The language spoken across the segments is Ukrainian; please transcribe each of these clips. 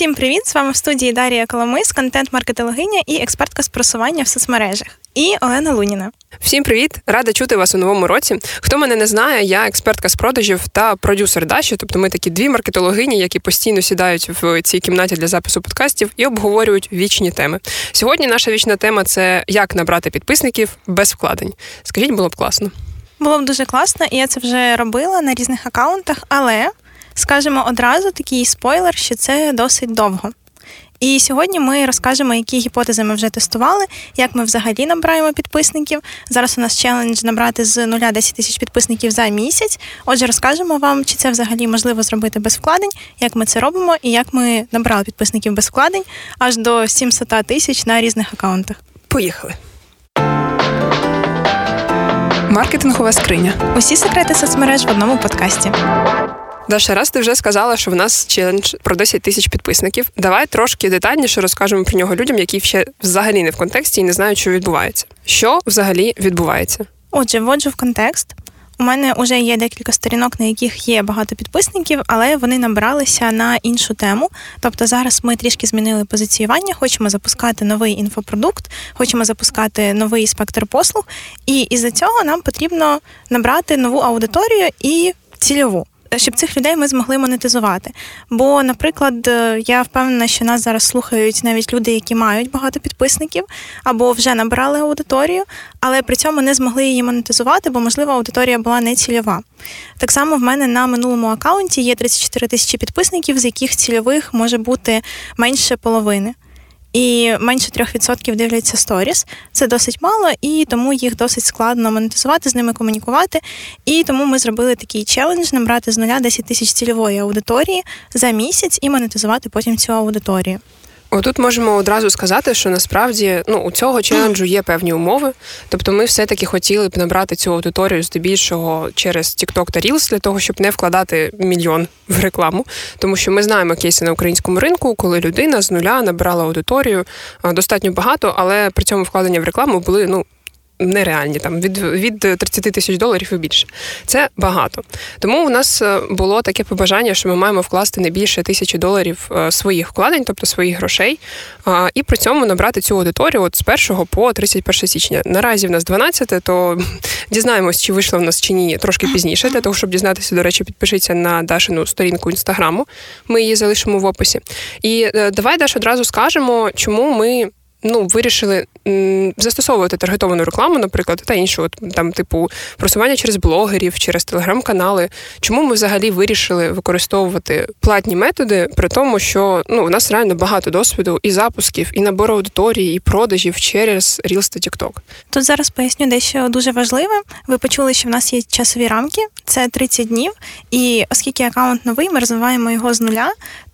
Всім привіт! З вами в студії Дарія Коломис, контент-маркетологиня і експертка з просування в соцмережах. І Олена Луніна. Всім привіт! Рада чути вас у новому році. Хто мене не знає, я експертка з продажів та продюсер Даші. Тобто ми такі дві маркетологині, які постійно сідають в цій кімнаті для запису подкастів і обговорюють вічні теми. Сьогодні наша вічна тема це як набрати підписників без вкладень. Скажіть, було б класно. Було б дуже класно, і я це вже робила на різних акаунтах, але скажемо одразу такий спойлер, що це досить довго. І сьогодні ми розкажемо, які гіпотези ми вже тестували, як ми взагалі набираємо підписників. Зараз у нас челендж набрати з нуля 10 тисяч підписників за місяць. Отже, розкажемо вам, чи це взагалі можливо зробити без вкладень, як ми це робимо, і як ми набрали підписників без вкладень аж до 700 тисяч на різних акаунтах. Поїхали. Маркетингова скриня. Усі секрети соцмереж в одному подкасті. Даша, раз ти вже сказала, що в нас челендж про 10 тисяч підписників. Давай трошки детальніше розкажемо про нього людям, які ще взагалі не в контексті і не знають, що відбувається. Що взагалі відбувається? Отже, вводжу в контекст. У мене вже є декілька сторінок, на яких є багато підписників, але вони набралися на іншу тему. Тобто зараз ми трішки змінили позиціювання, хочемо запускати новий інфопродукт, хочемо запускати новий спектр послуг, і із-за цього нам потрібно набрати нову аудиторію і цільову щоб цих людей ми змогли монетизувати. Бо, наприклад, е, я впевнена, що нас зараз слухають навіть люди, які мають багато підписників або вже набрали аудиторію, але при цьому не змогли її монетизувати, бо, можливо, аудиторія була не цільова. Так само в мене на минулому аккаунті є 34 тисячі підписників, з яких цільових може бути менше половини і менше 3% дивляться сторіс. Це досить мало, і тому їх досить складно монетизувати, з ними комунікувати. І тому ми зробили такий челендж набрати з нуля 10 тисяч цільової аудиторії за місяць і монетизувати потім цю аудиторію. Отут можемо одразу сказати, що насправді ну у цього челенджу є певні умови. Тобто, ми все-таки хотіли б набрати цю аудиторію здебільшого через TikTok та Reels для того, щоб не вкладати мільйон в рекламу. Тому що ми знаємо кейси на українському ринку, коли людина з нуля набирала аудиторію достатньо багато, але при цьому вкладення в рекламу були ну нереальні, там від від 30 тисяч доларів і більше. Це багато. Тому у нас е, було таке побажання, що ми маємо вкласти не більше тисячі доларів е, своїх вкладень, тобто своїх грошей, і при цьому набрати цю аудиторію от з 1 по 31 січня. Наразі в нас 12, то дізнаємось, чи вийшло в нас чи ні трошки пізніше. Для того, щоб дізнатися, до речі, підпишіться на Дашину сторінку інстаграму. Ми її залишимо в описі. І е, давай Даш, одразу скажемо, чому ми ну, вирішили застосовувати таргетовану рекламу, наприклад, та іншу, от, там, типу, просування через блогерів, через телеграм-канали. Чому ми взагалі вирішили використовувати платні методи, при тому, що ну, у нас реально багато досвіду і запусків, і набору аудиторії, і продажів через Reels та TikTok? Тут зараз поясню дещо дуже важливе. Ви почули, що в нас є часові рамки, це 30 днів, і оскільки аккаунт новий, ми розвиваємо його з нуля,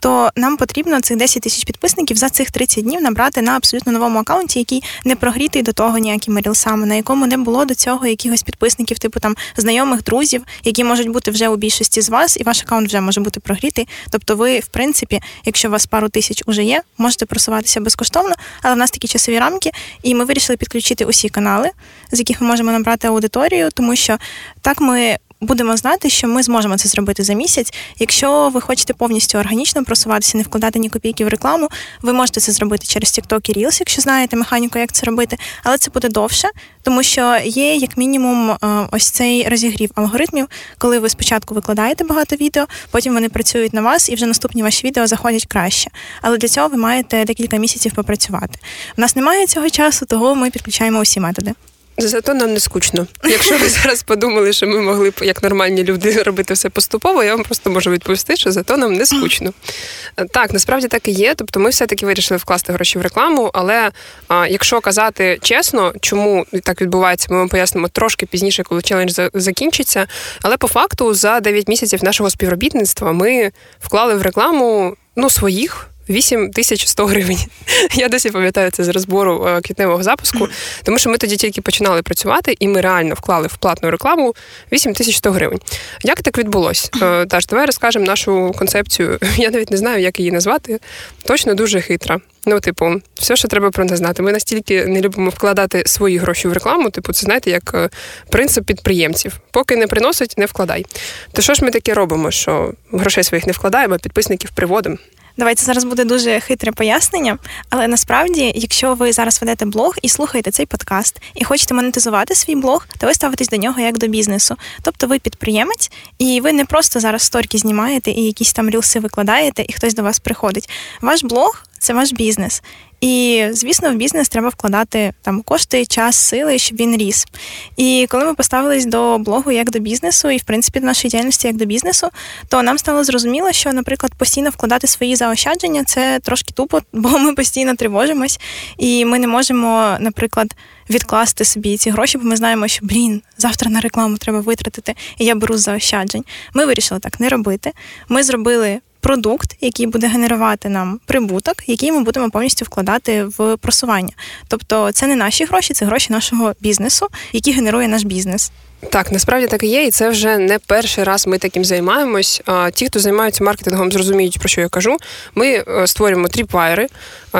то нам потрібно цих 10 тисяч підписників за цих 30 днів набрати на абсолютно новому аккаунті, який не прогрітий до того ніякими рілсами, на якому не було до цього якихось підписників, типу там знайомих друзів, які можуть бути вже у більшості з вас, і ваш аккаунт вже може бути прогрітий. Тобто, ви, в принципі, якщо у вас пару тисяч уже є, можете просуватися безкоштовно, але в нас такі часові рамки, і ми вирішили підключити усі канали, з яких ми можемо набрати аудиторію, тому що так ми будемо знати, що ми зможемо це зробити за місяць. Якщо ви хочете повністю органічно просуватися, не вкладати ні копійки в рекламу, ви можете це зробити через TikTok і Reels, якщо знаєте механіку, як це робити, але це буде довше, тому що є як мінімум е, ось цей розігрів алгоритмів, коли ви спочатку викладаєте багато відео, потім вони працюють на вас, і вже наступні ваші відео заходять краще. Але для цього ви маєте декілька місяців попрацювати. У нас немає цього часу, того ми підключаємо усі методи. Зато нам не скучно. Якщо ви зараз подумали, що ми могли б як нормальні люди робити все поступово, я вам просто можу відповісти, що зато нам не скучно. Так, насправді так і є. Тобто, ми все-таки вирішили вкласти гроші в рекламу. Але а, якщо казати чесно, чому так відбувається, ми вам пояснимо трошки пізніше, коли челендж закінчиться. Але по факту за 9 місяців нашого співробітництва ми вклали в рекламу ну своїх. 8100 гривень. Я досі пам'ятаю це з розбору е, квітневого запуску, тому що ми тоді тільки починали працювати, і ми реально вклали в платну рекламу 8100 гривень. Як так відбулося? Е, Тож, давай розкажемо нашу концепцію. Я навіть не знаю, як її назвати. Точно дуже хитра. Ну, типу, все, що треба про не знати. Ми настільки не любимо вкладати свої гроші в рекламу. Типу, це знаєте, як е, принцип підприємців. Поки не приносить, не вкладай. То що ж ми таке робимо? Що грошей своїх не вкладаємо, а підписників приводимо? Давайте зараз буде дуже хитре пояснення, але насправді, якщо ви зараз ведете блог і слухаєте цей подкаст, і хочете монетизувати свій блог, то ви ставитесь до нього як до бізнесу. Тобто ви підприємець, і ви не просто зараз сторіки знімаєте і якісь там рілси викладаєте, і хтось до вас приходить. Ваш блог це ваш бізнес. І, звісно, в бізнес треба вкладати там кошти, час, сили, щоб він ріс. І коли ми поставились до блогу як до бізнесу, і в принципі до нашої діяльності як до бізнесу, то нам стало зрозуміло, що, наприклад, постійно вкладати свої заощадження це трошки тупо, бо ми постійно тривожимось, і ми не можемо, наприклад, відкласти собі ці гроші, бо ми знаємо, що блін, завтра на рекламу треба витратити, і я беру заощаджень. Ми вирішили так не робити. Ми зробили продукт, який буде генерувати нам прибуток, який ми будемо повністю вкладати в просування. Тобто, це не наші гроші, це гроші нашого бізнесу, які генерує наш бізнес. Так, насправді так і є, і це вже не перший раз ми таким займаємось. Ті, хто займаються маркетингом, зрозуміють, про що я кажу. Ми е, створюємо тріпвайри.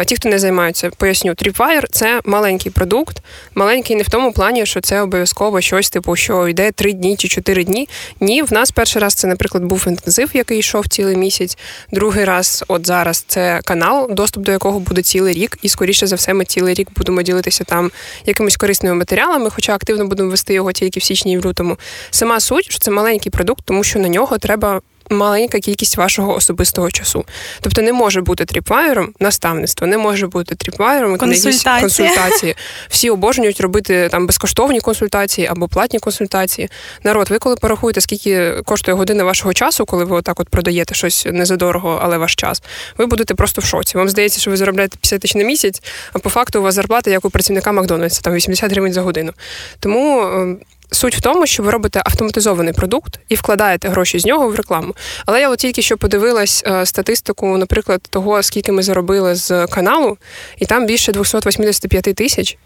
Ті, хто не займаються, поясню, тріпвайр це маленький продукт, маленький не в тому плані, що це обов'язково щось, типу, що йде три дні чи чотири дні. Ні, в нас перший раз це, наприклад, був інтенсив, який йшов цілий місяць. Другий раз, от зараз, це канал, доступ до якого буде цілий рік, і скоріше за все, ми цілий рік будемо ділитися там якимись корисними матеріалами, хоча активно будемо вести його тільки в січні і в лютому. Сама суть, що це маленький продукт, тому що на нього треба маленька кількість вашого особистого часу. Тобто не може бути тріпвайером наставництво, не може бути тріпвайером консультації. консультації. Всі обожнюють робити там безкоштовні консультації або платні консультації. Народ, ви коли порахуєте, скільки коштує година вашого часу, коли ви отак от продаєте щось не за але ваш час, ви будете просто в шоці. Вам здається, що ви заробляєте 50 тисяч на місяць, а по факту у вас зарплата як у працівника Макдональдса, там 80 гривень за годину. Тому. Суть в тому, що ви робите автоматизований продукт і вкладаєте гроші з нього в рекламу. Але я от тільки що подивилась е, статистику, наприклад, того, скільки ми заробили з каналу, і там більше 285 тисяч.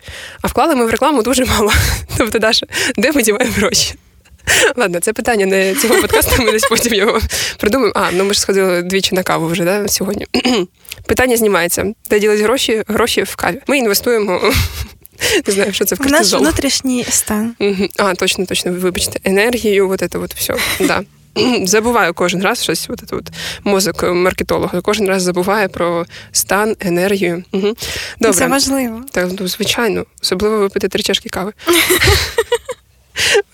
А вклали ми в рекламу дуже мало. Тобто, Даша, де ми діваємо гроші? Ладно, це питання не цього подкасту, ми десь потім його придумаємо. А, ну ми ж сходили двічі на каву вже да, сьогодні. Питання знімається. Де ділять гроші? Гроші в каві. Ми інвестуємо Не знаю, що це в кортизол. Наш внутрішній стан. А, точно, точно, вибачте, енергію, вот это вот все. Да. Забуваю кожен раз щось, от це от мозок маркетолога. Кожен раз забуває про стан, енергію. Угу. Добре. Це важливо. Так, ну, звичайно, особливо випити три чашки кави.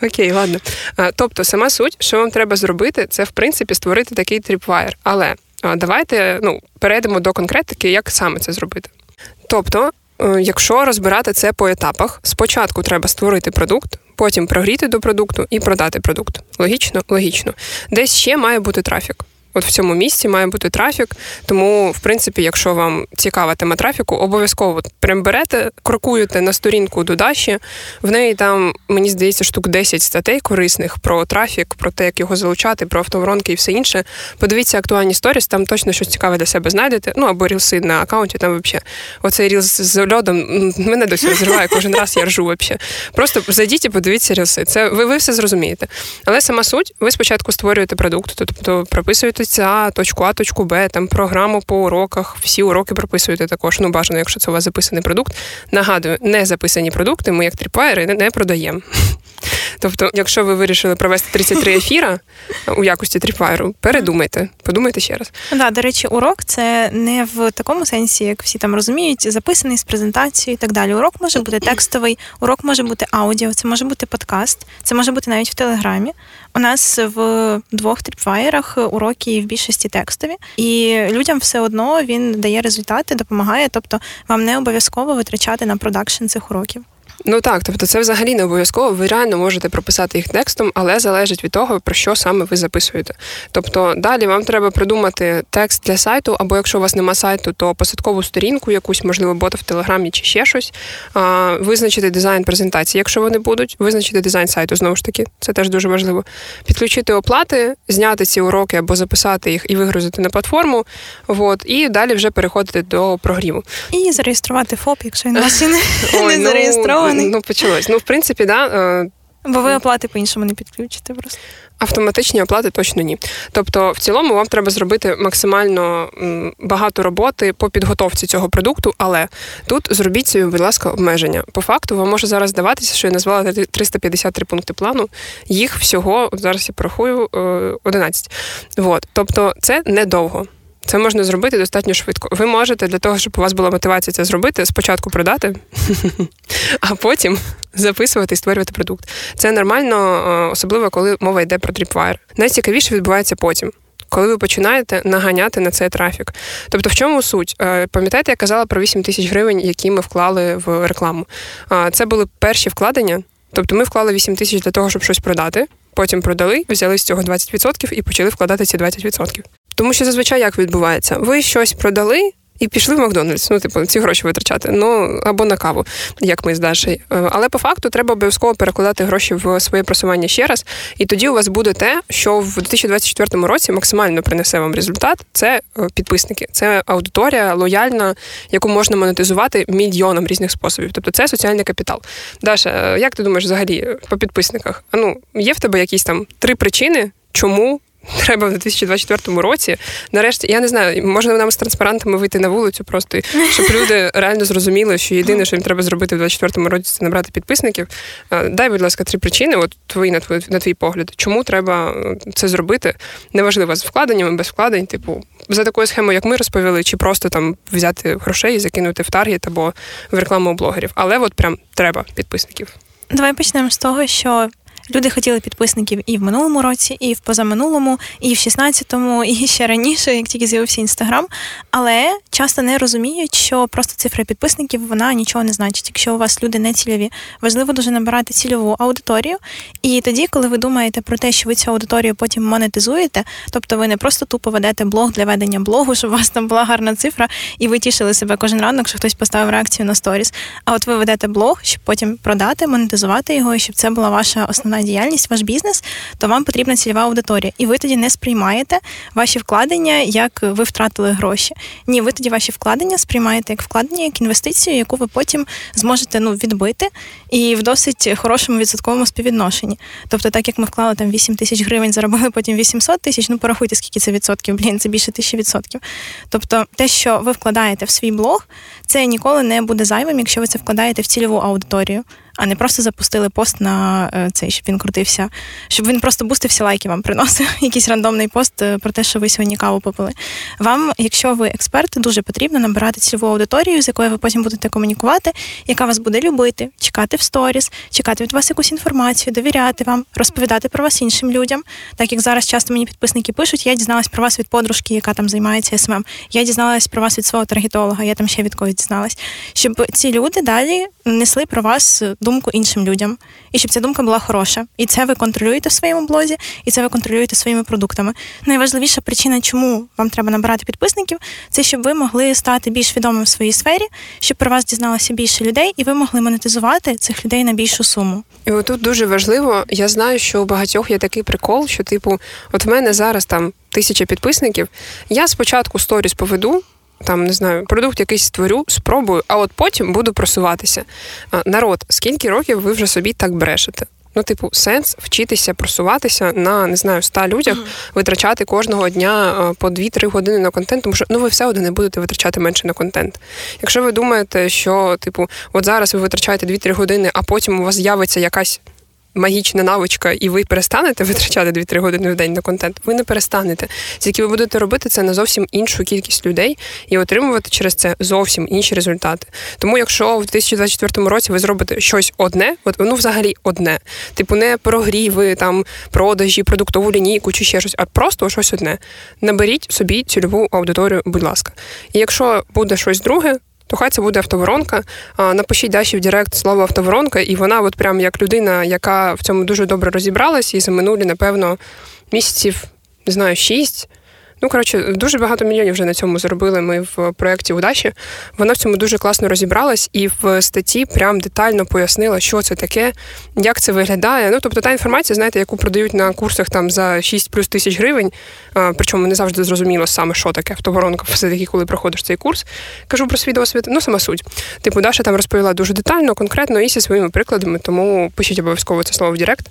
Окей, ладно. Тобто, сама суть, що вам треба зробити, це в принципі створити такий тріпвайр. Але давайте ну, перейдемо до конкретики, як саме це зробити. Тобто, якщо розбирати це по етапах, спочатку треба створити продукт, потім прогріти до продукту і продати продукт. Логічно, логічно. Десь ще має бути трафік. От в цьому місці має бути трафік. Тому, в принципі, якщо вам цікава тема трафіку, обов'язково прям берете, крокуєте на сторінку до Даші. В неї там, мені здається, штук 10 статей корисних про трафік, про те, як його залучати, про автоворонки і все інше. Подивіться актуальні сторіс, там точно щось цікаве для себе знайдете. Ну або рілси на аккаунті, там взагалі. Оцей рілс з льодом мене досі розриває кожен раз, я ржу взагалі. Просто зайдіть і подивіться рілси. Це ви, ви все зрозумієте. Але сама суть, ви спочатку створюєте продукт, тобто прописуєте місця, точку А, точку Б, там програму по уроках, всі уроки прописуєте також. Ну, бажано, якщо це у вас записаний продукт. Нагадую, не записані продукти, ми як тріпаєри не продаємо. Тобто, якщо ви вирішили провести 33 ефіра у якості тріпайру, передумайте, подумайте ще раз. Да, до речі, урок це не в такому сенсі, як всі там розуміють, записаний з презентацією і так далі. Урок може бути текстовий, урок може бути аудіо, це може бути подкаст, це може бути навіть в телеграмі. У нас в двох тріпфаєрах уроки в більшості текстові, і людям все одно він дає результати, допомагає. Тобто вам не обов'язково витрачати на продакшн цих уроків. Ну так, тобто це взагалі не обов'язково. Ви реально можете прописати їх текстом, але залежить від того, про що саме ви записуєте. Тобто далі вам треба придумати текст для сайту, або якщо у вас нема сайту, то посадкову сторінку, якусь, можливо, бота в телеграмі чи ще щось. А, Визначити дизайн презентації, якщо вони будуть, визначити дизайн сайту знову ж таки, це теж дуже важливо. Підключити оплати, зняти ці уроки або записати їх і вигрузити на платформу. От, і далі вже переходити до прогріву. І зареєструвати ФОП, якщо він вас не ну, зареєстрований зареєстрований. Ну, почалось. Ну, в принципі, да. Е, Бо ви оплати по-іншому не підключите просто. Автоматичні оплати точно ні. Тобто, в цілому, вам треба зробити максимально багато роботи по підготовці цього продукту, але тут зробіть собі, будь ласка, обмеження. По факту, вам може зараз здаватися, що я назвала 353 пункти плану. Їх всього, зараз я порахую, 11. Е, от. Тобто, це недовго. Це можна зробити достатньо швидко. Ви можете для того, щоб у вас була мотивація це зробити, спочатку продати, а потім записувати і створювати продукт. Це нормально, е, особливо коли мова йде про Tripwire. Найцікавіше відбувається потім. Коли ви починаєте наганяти на цей трафік. Тобто, в чому суть? Е, пам'ятаєте, я казала про 8 тисяч гривень, які ми вклали в рекламу. Це були перші вкладення. Тобто ми вклали 8 тисяч для того, щоб щось продати. Потім продали, взяли з цього 20% і почали вкладати ці 20%. Тому що зазвичай як відбувається? Ви щось продали, і пішли в Макдональдс, ну, типу, ці гроші витрачати. Ну або на каву, як ми з Дашею. Е, але по факту треба обов'язково перекладати гроші в своє просування ще раз. І тоді у вас буде те, що в 2024 році максимально принесе вам результат. Це е, підписники, це аудиторія лояльна, яку можна монетизувати мільйоном різних способів. Тобто це соціальний капітал. Даша, е, як ти думаєш, взагалі по підписниках? Ну є в тебе якісь там три причини, чому треба в 2024 році. Нарешті, я не знаю, можна нам з транспарантами вийти на вулицю, просто щоб люди реально зрозуміли, що єдине, що їм треба зробити в 2024 році, це набрати підписників. Дай, будь ласка, три причини. От твої на твій, на твій погляд, чому треба е, це зробити? Неважливо з вкладеннями, без вкладень, типу, за такою схемою, як ми розповіли, чи просто там взяти грошей і закинути в таргет або в рекламу блогерів. Але от прям треба підписників. Давай почнемо з того, що Люди хотіли підписників і в минулому році, і в позаминулому, і в 16-му, і ще раніше, як тільки з'явився інстаграм. Але часто не розуміють, що просто цифра підписників вона нічого не значить, якщо у вас люди не цільові. Важливо дуже набирати цільову аудиторію. І тоді, коли ви думаєте про те, що ви цю аудиторію потім монетизуєте, тобто ви не просто тупо ведете блог для ведення блогу, щоб у вас там була гарна цифра, і ви тішили себе кожен ранок, що хтось поставив реакцію на сторіс. А от ви ведете блог, щоб потім продати, монетизувати його, і щоб це була ваша основна основна діяльність, ваш бізнес, то вам потрібна цільова аудиторія. І ви тоді не сприймаєте ваші вкладення, як ви втратили гроші. Ні, ви тоді ваші вкладення сприймаєте як вкладення, як інвестицію, яку ви потім зможете ну, відбити і в досить хорошому відсотковому співвідношенні. Тобто, так як ми вклали там 8 тисяч гривень, заробили потім 800 тисяч, ну порахуйте, скільки це відсотків, блін, це більше тисячі відсотків. Тобто, те, що ви вкладаєте в свій блог, це ніколи не буде зайвим, якщо ви це вкладаєте в цільову аудиторію а не просто запустили пост на е, цей, щоб він крутився, щоб він просто бустився, лайки вам приносив. Якийсь рандомний пост е, про те, що ви сьогодні каву попили. Вам, якщо ви експерт, дуже потрібно набирати цільову аудиторію, з якою ви потім будете комунікувати, яка вас буде любити, чекати в сторіс, чекати від вас якусь інформацію, довіряти вам, розповідати про вас іншим людям. Так як зараз часто мені підписники пишуть, я дізналась про вас від подружки, яка там займається СММ. Я дізналась про вас від свого таргетолога, я там ще від когось дізналась. Щоб ці люди далі несли про вас думку іншим людям, і щоб ця думка була хороша. І це ви контролюєте в своєму блозі, і це ви контролюєте своїми продуктами. Найважливіша причина, чому вам треба набирати підписників, це щоб ви могли стати більш відомим в своїй сфері, щоб про вас дізналося більше людей, і ви могли монетизувати цих людей на більшу суму. І отут дуже важливо. Я знаю, що у багатьох є такий прикол, що типу, от в мене зараз там тисяча підписників. Я спочатку сторіс поведу там не знаю, продукт якийсь створю, спробую, а от потім буду просуватися. Народ, скільки років ви вже собі так брешете? Ну, типу, сенс вчитися просуватися на не знаю 100 людях, uh-huh. витрачати кожного дня по 2-3 години на контент, тому що ну ви все одно не будете витрачати менше на контент. Якщо ви думаєте, що типу, от зараз ви витрачаєте 2-3 години, а потім у вас з'явиться якась магічна навичка, і ви перестанете витрачати 2-3 години в день на контент, ви не перестанете. Тільки ви будете робити це на зовсім іншу кількість людей і отримувати через це зовсім інші результати. Тому, якщо в 2024 році ви зробите щось одне, от воно взагалі одне, типу не прогріви, там продажі, продуктову лінійку чи ще щось, а просто щось одне. Наберіть собі цільову аудиторію, будь ласка. І якщо буде щось друге то хай це буде автоворонка. Напишіть Даші в Директ слово автоворонка, і вона, от прям як людина, яка в цьому дуже добре розібралась, і за минулі, напевно, місяців, не знаю, шість. Ну, коротше, дуже багато мільйонів вже на цьому заробили ми в проєкті Удачі. Вона в цьому дуже класно розібралась і в статті прям детально пояснила, що це таке, як це виглядає. Ну, тобто та інформація, знаєте, яку продають на курсах там за 6 плюс тисяч гривень, причому не завжди зрозуміло саме, що таке автоворонка, все-таки, коли проходиш цей курс. Кажу про свій досвід, ну сама суть. Типу, Даша там розповіла дуже детально, конкретно і зі своїми прикладами, тому пишіть обов'язково це слово в Директ,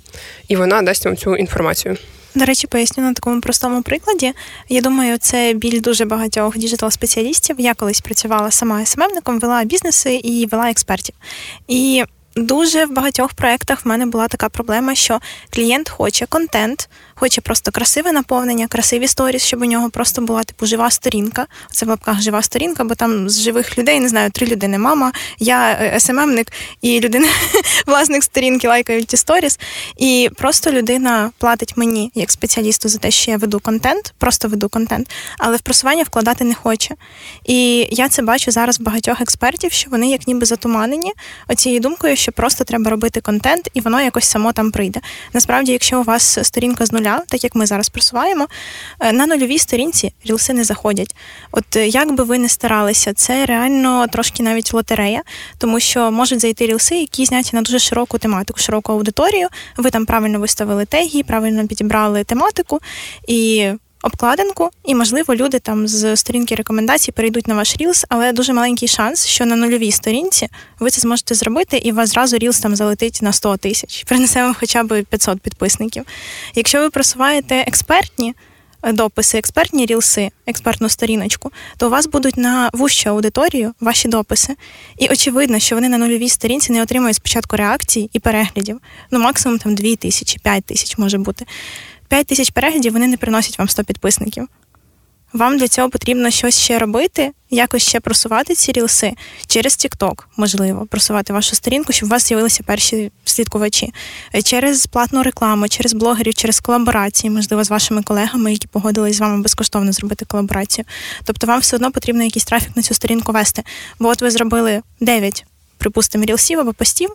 і вона дасть вам цю інформацію. До речі, поясню на такому простому прикладі. Я думаю, це біль дуже багатьох діджитал-спеціалістів. Я колись працювала сама СММником, вела бізнеси і вела експертів. І дуже в багатьох проєктах в мене була така проблема, що клієнт хоче контент, хоче просто красиве наповнення, красиві сторіс, щоб у нього просто була типу жива сторінка. Це в лапках жива сторінка, бо там з живих людей не знаю, три людини. Мама, я е, СММник і людина, власник сторінки, лайкають ті сторіс. І просто людина платить мені як спеціалісту за те, що я веду контент, просто веду контент, але в просування вкладати не хоче. І я це бачу зараз багатьох експертів, що вони як ніби затуманені оцією думкою, що просто треба робити контент, і воно якось само там прийде. Насправді, якщо у вас сторінка з нуля, так як ми зараз просуваємо, е, на нульовій сторінці рілси не заходять. От е, як би ви не старалися, це реально трошки навіть лотерея, тому що можуть зайти рілси, які зняті на дуже широку тематику, широку аудиторію. Ви там правильно виставили теги, правильно підібрали тематику і обкладинку, і, можливо, люди там з сторінки рекомендацій перейдуть на ваш Reels, але дуже маленький шанс, що на нульовій сторінці ви це зможете зробити, і у вас зразу Reels там залетить на 100 тисяч. Принесе вам хоча б 500 підписників. Якщо ви просуваєте експертні. Е, дописи, експертні рілси, експертну сторіночку, то у вас будуть на вущу аудиторію ваші дописи. І очевидно, що вони на нульовій сторінці не отримують спочатку реакцій і переглядів. Ну, максимум там 2 тисячі, 5 тисяч може бути. 5 тисяч переглядів вони не приносять вам 100 підписників. Вам для цього потрібно щось ще робити, якось ще просувати ці рілси через TikTok, можливо, просувати вашу сторінку, щоб у вас з'явилися перші слідкувачі, е, через платну рекламу, через блогерів, через колаборації, можливо, з вашими колегами, які погодились з вами безкоштовно зробити колаборацію. Тобто вам все одно потрібно якийсь трафік на цю сторінку вести. Бо от ви зробили 9, припустимо, рілсів або постів,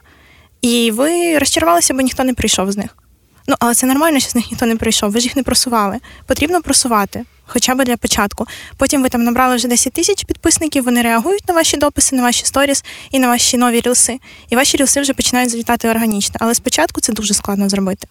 і ви розчарувалися, бо ніхто не прийшов з них. Ну, але це нормально, що з них ніхто не прийшов. Ви ж їх не просували. Потрібно просувати, хоча б для початку. Потім ви там набрали вже 10 тисяч підписників, вони реагують на ваші дописи, на ваші сторіс і на ваші нові рілси. І ваші рілси вже починають залітати органічно. Але спочатку це дуже складно зробити.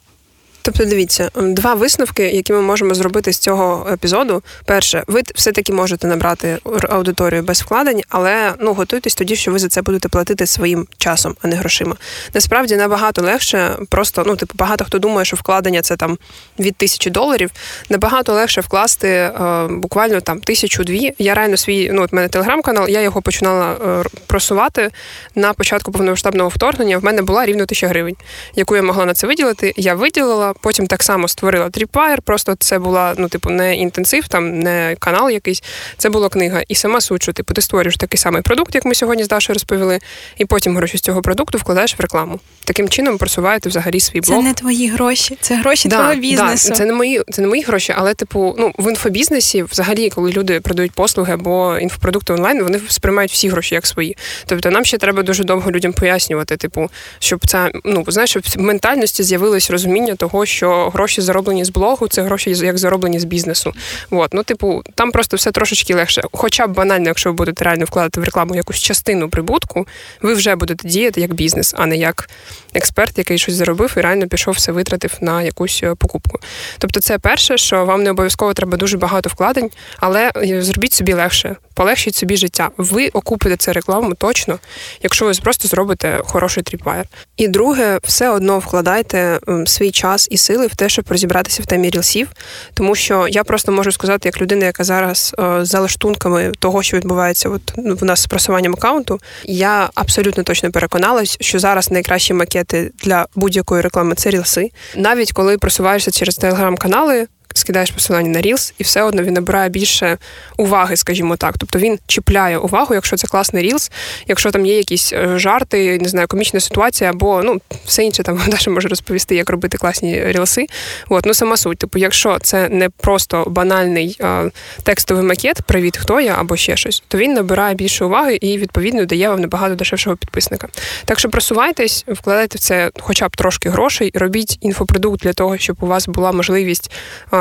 Тобто, дивіться, два висновки, які ми можемо зробити з цього епізоду. Перше, ви все-таки можете набрати аудиторію без вкладень, але ну готуйтесь тоді, що ви за це будете платити своїм часом, а не грошима. Насправді набагато легше, просто ну, типу, багато хто думає, що вкладення це там від тисячі доларів. Набагато легше вкласти е, буквально там тисячу-дві. Я реально свій, ну от мене телеграм-канал, я його починала е, просувати на початку повномасштабного вторгнення. В мене була рівно тисяча гривень, яку я могла на це виділити. Я виділила. Потім так само створила Tripwire, Просто це була ну, типу, не інтенсив, там не канал якийсь. Це була книга. І сама суть, що типу, ти створюєш такий самий продукт, як ми сьогодні з Дашою розповіли, і потім гроші з цього продукту вкладаєш в рекламу. Таким чином просуваєте взагалі свій блог. Це не твої гроші, це гроші да, твого бізнесу. Да, Це не мої, це не мої гроші, але типу, ну в інфобізнесі, взагалі, коли люди продають послуги або інфопродукти онлайн, вони сприймають всі гроші як свої. Тобто нам ще треба дуже довго людям пояснювати, типу, щоб це ну знаєш, щоб в ментальності з'явилось розуміння того, що гроші зароблені з блогу, це гроші як зароблені з бізнесу. От, ну, типу, там просто все трошечки легше. Хоча б банально, якщо ви будете реально вкладати в рекламу якусь частину прибутку, ви вже будете діяти як бізнес, а не як експерт, який щось заробив і реально пішов все витратив на якусь е, покупку. Тобто, це перше, що вам не обов'язково треба дуже багато вкладень, але е, зробіть собі легше, полегшіть собі життя. Ви окупите це рекламу точно, якщо ви просто зробите хороший тріпвайр. І друге, все одно вкладайте свій час і сили в те, щоб розібратися в темі рілсів, тому що я просто можу сказати, як людина, яка зараз е, за лаштунками того, що відбувається, от ну, в нас з просуванням аккаунту, я абсолютно точно переконалась, що зараз найкращі макети для будь-якої реклами це рілси. Навіть коли просуваєшся через телеграм-канали скидаєш посилання на Reels, і все одно він набирає більше уваги, скажімо так. Тобто він чіпляє увагу, якщо це класний Reels, якщо там є якісь е, жарти, не знаю, комічна ситуація, або ну все інше там Даша може розповісти, як робити класні рілси. От, ну сама суть. Типу, якщо це не просто банальний а, текстовий макет, привіт, хто я або ще щось, то він набирає більше уваги і відповідно дає вам набагато дешевшого підписника. Так що просувайтесь, вкладайте в це хоча б трошки грошей, робіть інфопродукт для того, щоб у вас була можливість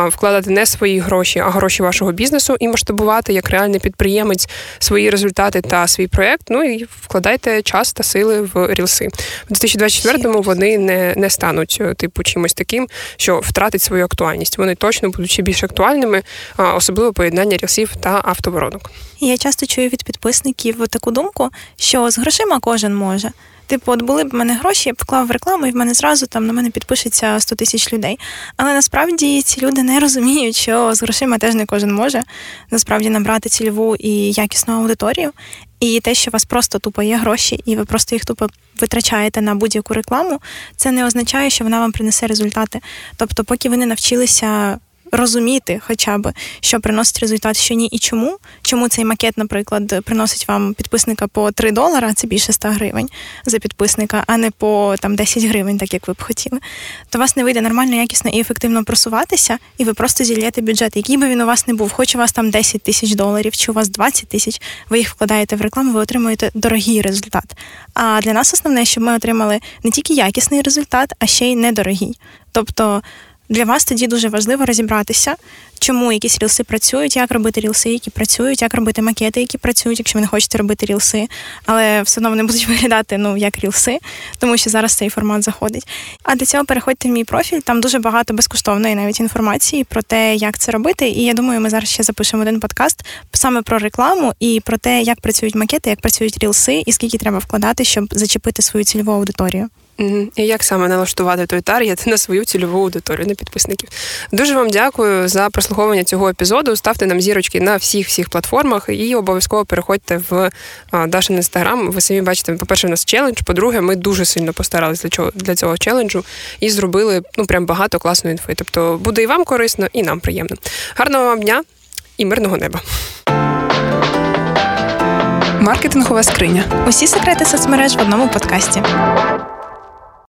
вкладати не свої гроші, а гроші вашого бізнесу і масштабувати як реальний підприємець свої результати та свій проект. Ну і вкладайте час та сили в рілси. В 2024-му вони не не стануть е, типу чимось таким, що втратить свою актуальність. Вони точно будуть ще більш актуальними, особливо поєднання рілсів та автоворонок. Я часто чую від підписників таку думку, що з грошима кожен може. Типу, от були б в мене гроші, я б вклав в рекламу, і в мене зразу там на мене підпишеться 100 тисяч людей. Але насправді ці люди не розуміють, що з грошима теж не кожен може насправді набрати цільову і якісну аудиторію. І те, що у вас просто тупо є гроші, і ви просто їх тупо витрачаєте на будь-яку рекламу, це не означає, що вона вам принесе результати. Тобто, поки ви не навчилися розуміти, хоча б що приносить результат, що ні, і чому. Чому цей макет, наприклад, приносить вам підписника по 3 долара, це більше 100 гривень за підписника, а не по там 10 гривень, так як ви б хотіли. То вас не вийде нормально, якісно і ефективно просуватися, і ви просто зільєте бюджет, який би він у вас не був, хоч у вас там 10 тисяч доларів, чи у вас 20 тисяч, ви їх вкладаєте в рекламу, ви отримуєте дорогий результат. А для нас основне, щоб ми отримали не тільки якісний результат, а ще й недорогий. Тобто для вас тоді дуже важливо розібратися, чому якісь рілси працюють, як робити рілси, які працюють, як робити макети, які працюють, якщо ви не хочете робити рілси, але все одно вони будуть виглядати ну як рілси, тому що зараз цей формат заходить. А для цього переходьте в мій профіль. Там дуже багато безкоштовної навіть інформації про те, як це робити. І я думаю, ми зараз ще запишемо один подкаст саме про рекламу і про те, як працюють макети, як працюють рілси, і скільки треба вкладати, щоб зачепити свою цільову аудиторію. І як саме налаштувати той таргет на свою цільову аудиторію, на підписників? Дуже вам дякую за прослуховування цього епізоду. Ставте нам зірочки на всіх всіх платформах і обов'язково переходьте в Дашин інстаграм. Ви самі бачите, по-перше, у нас челендж. По-друге, ми дуже сильно постаралися для цього для цього челенджу і зробили ну прям багато класної інфи. Тобто буде і вам корисно, і нам приємно. Гарного вам дня і мирного неба. Маркетингова скриня. Усі секрети соцмереж в одному подкасті.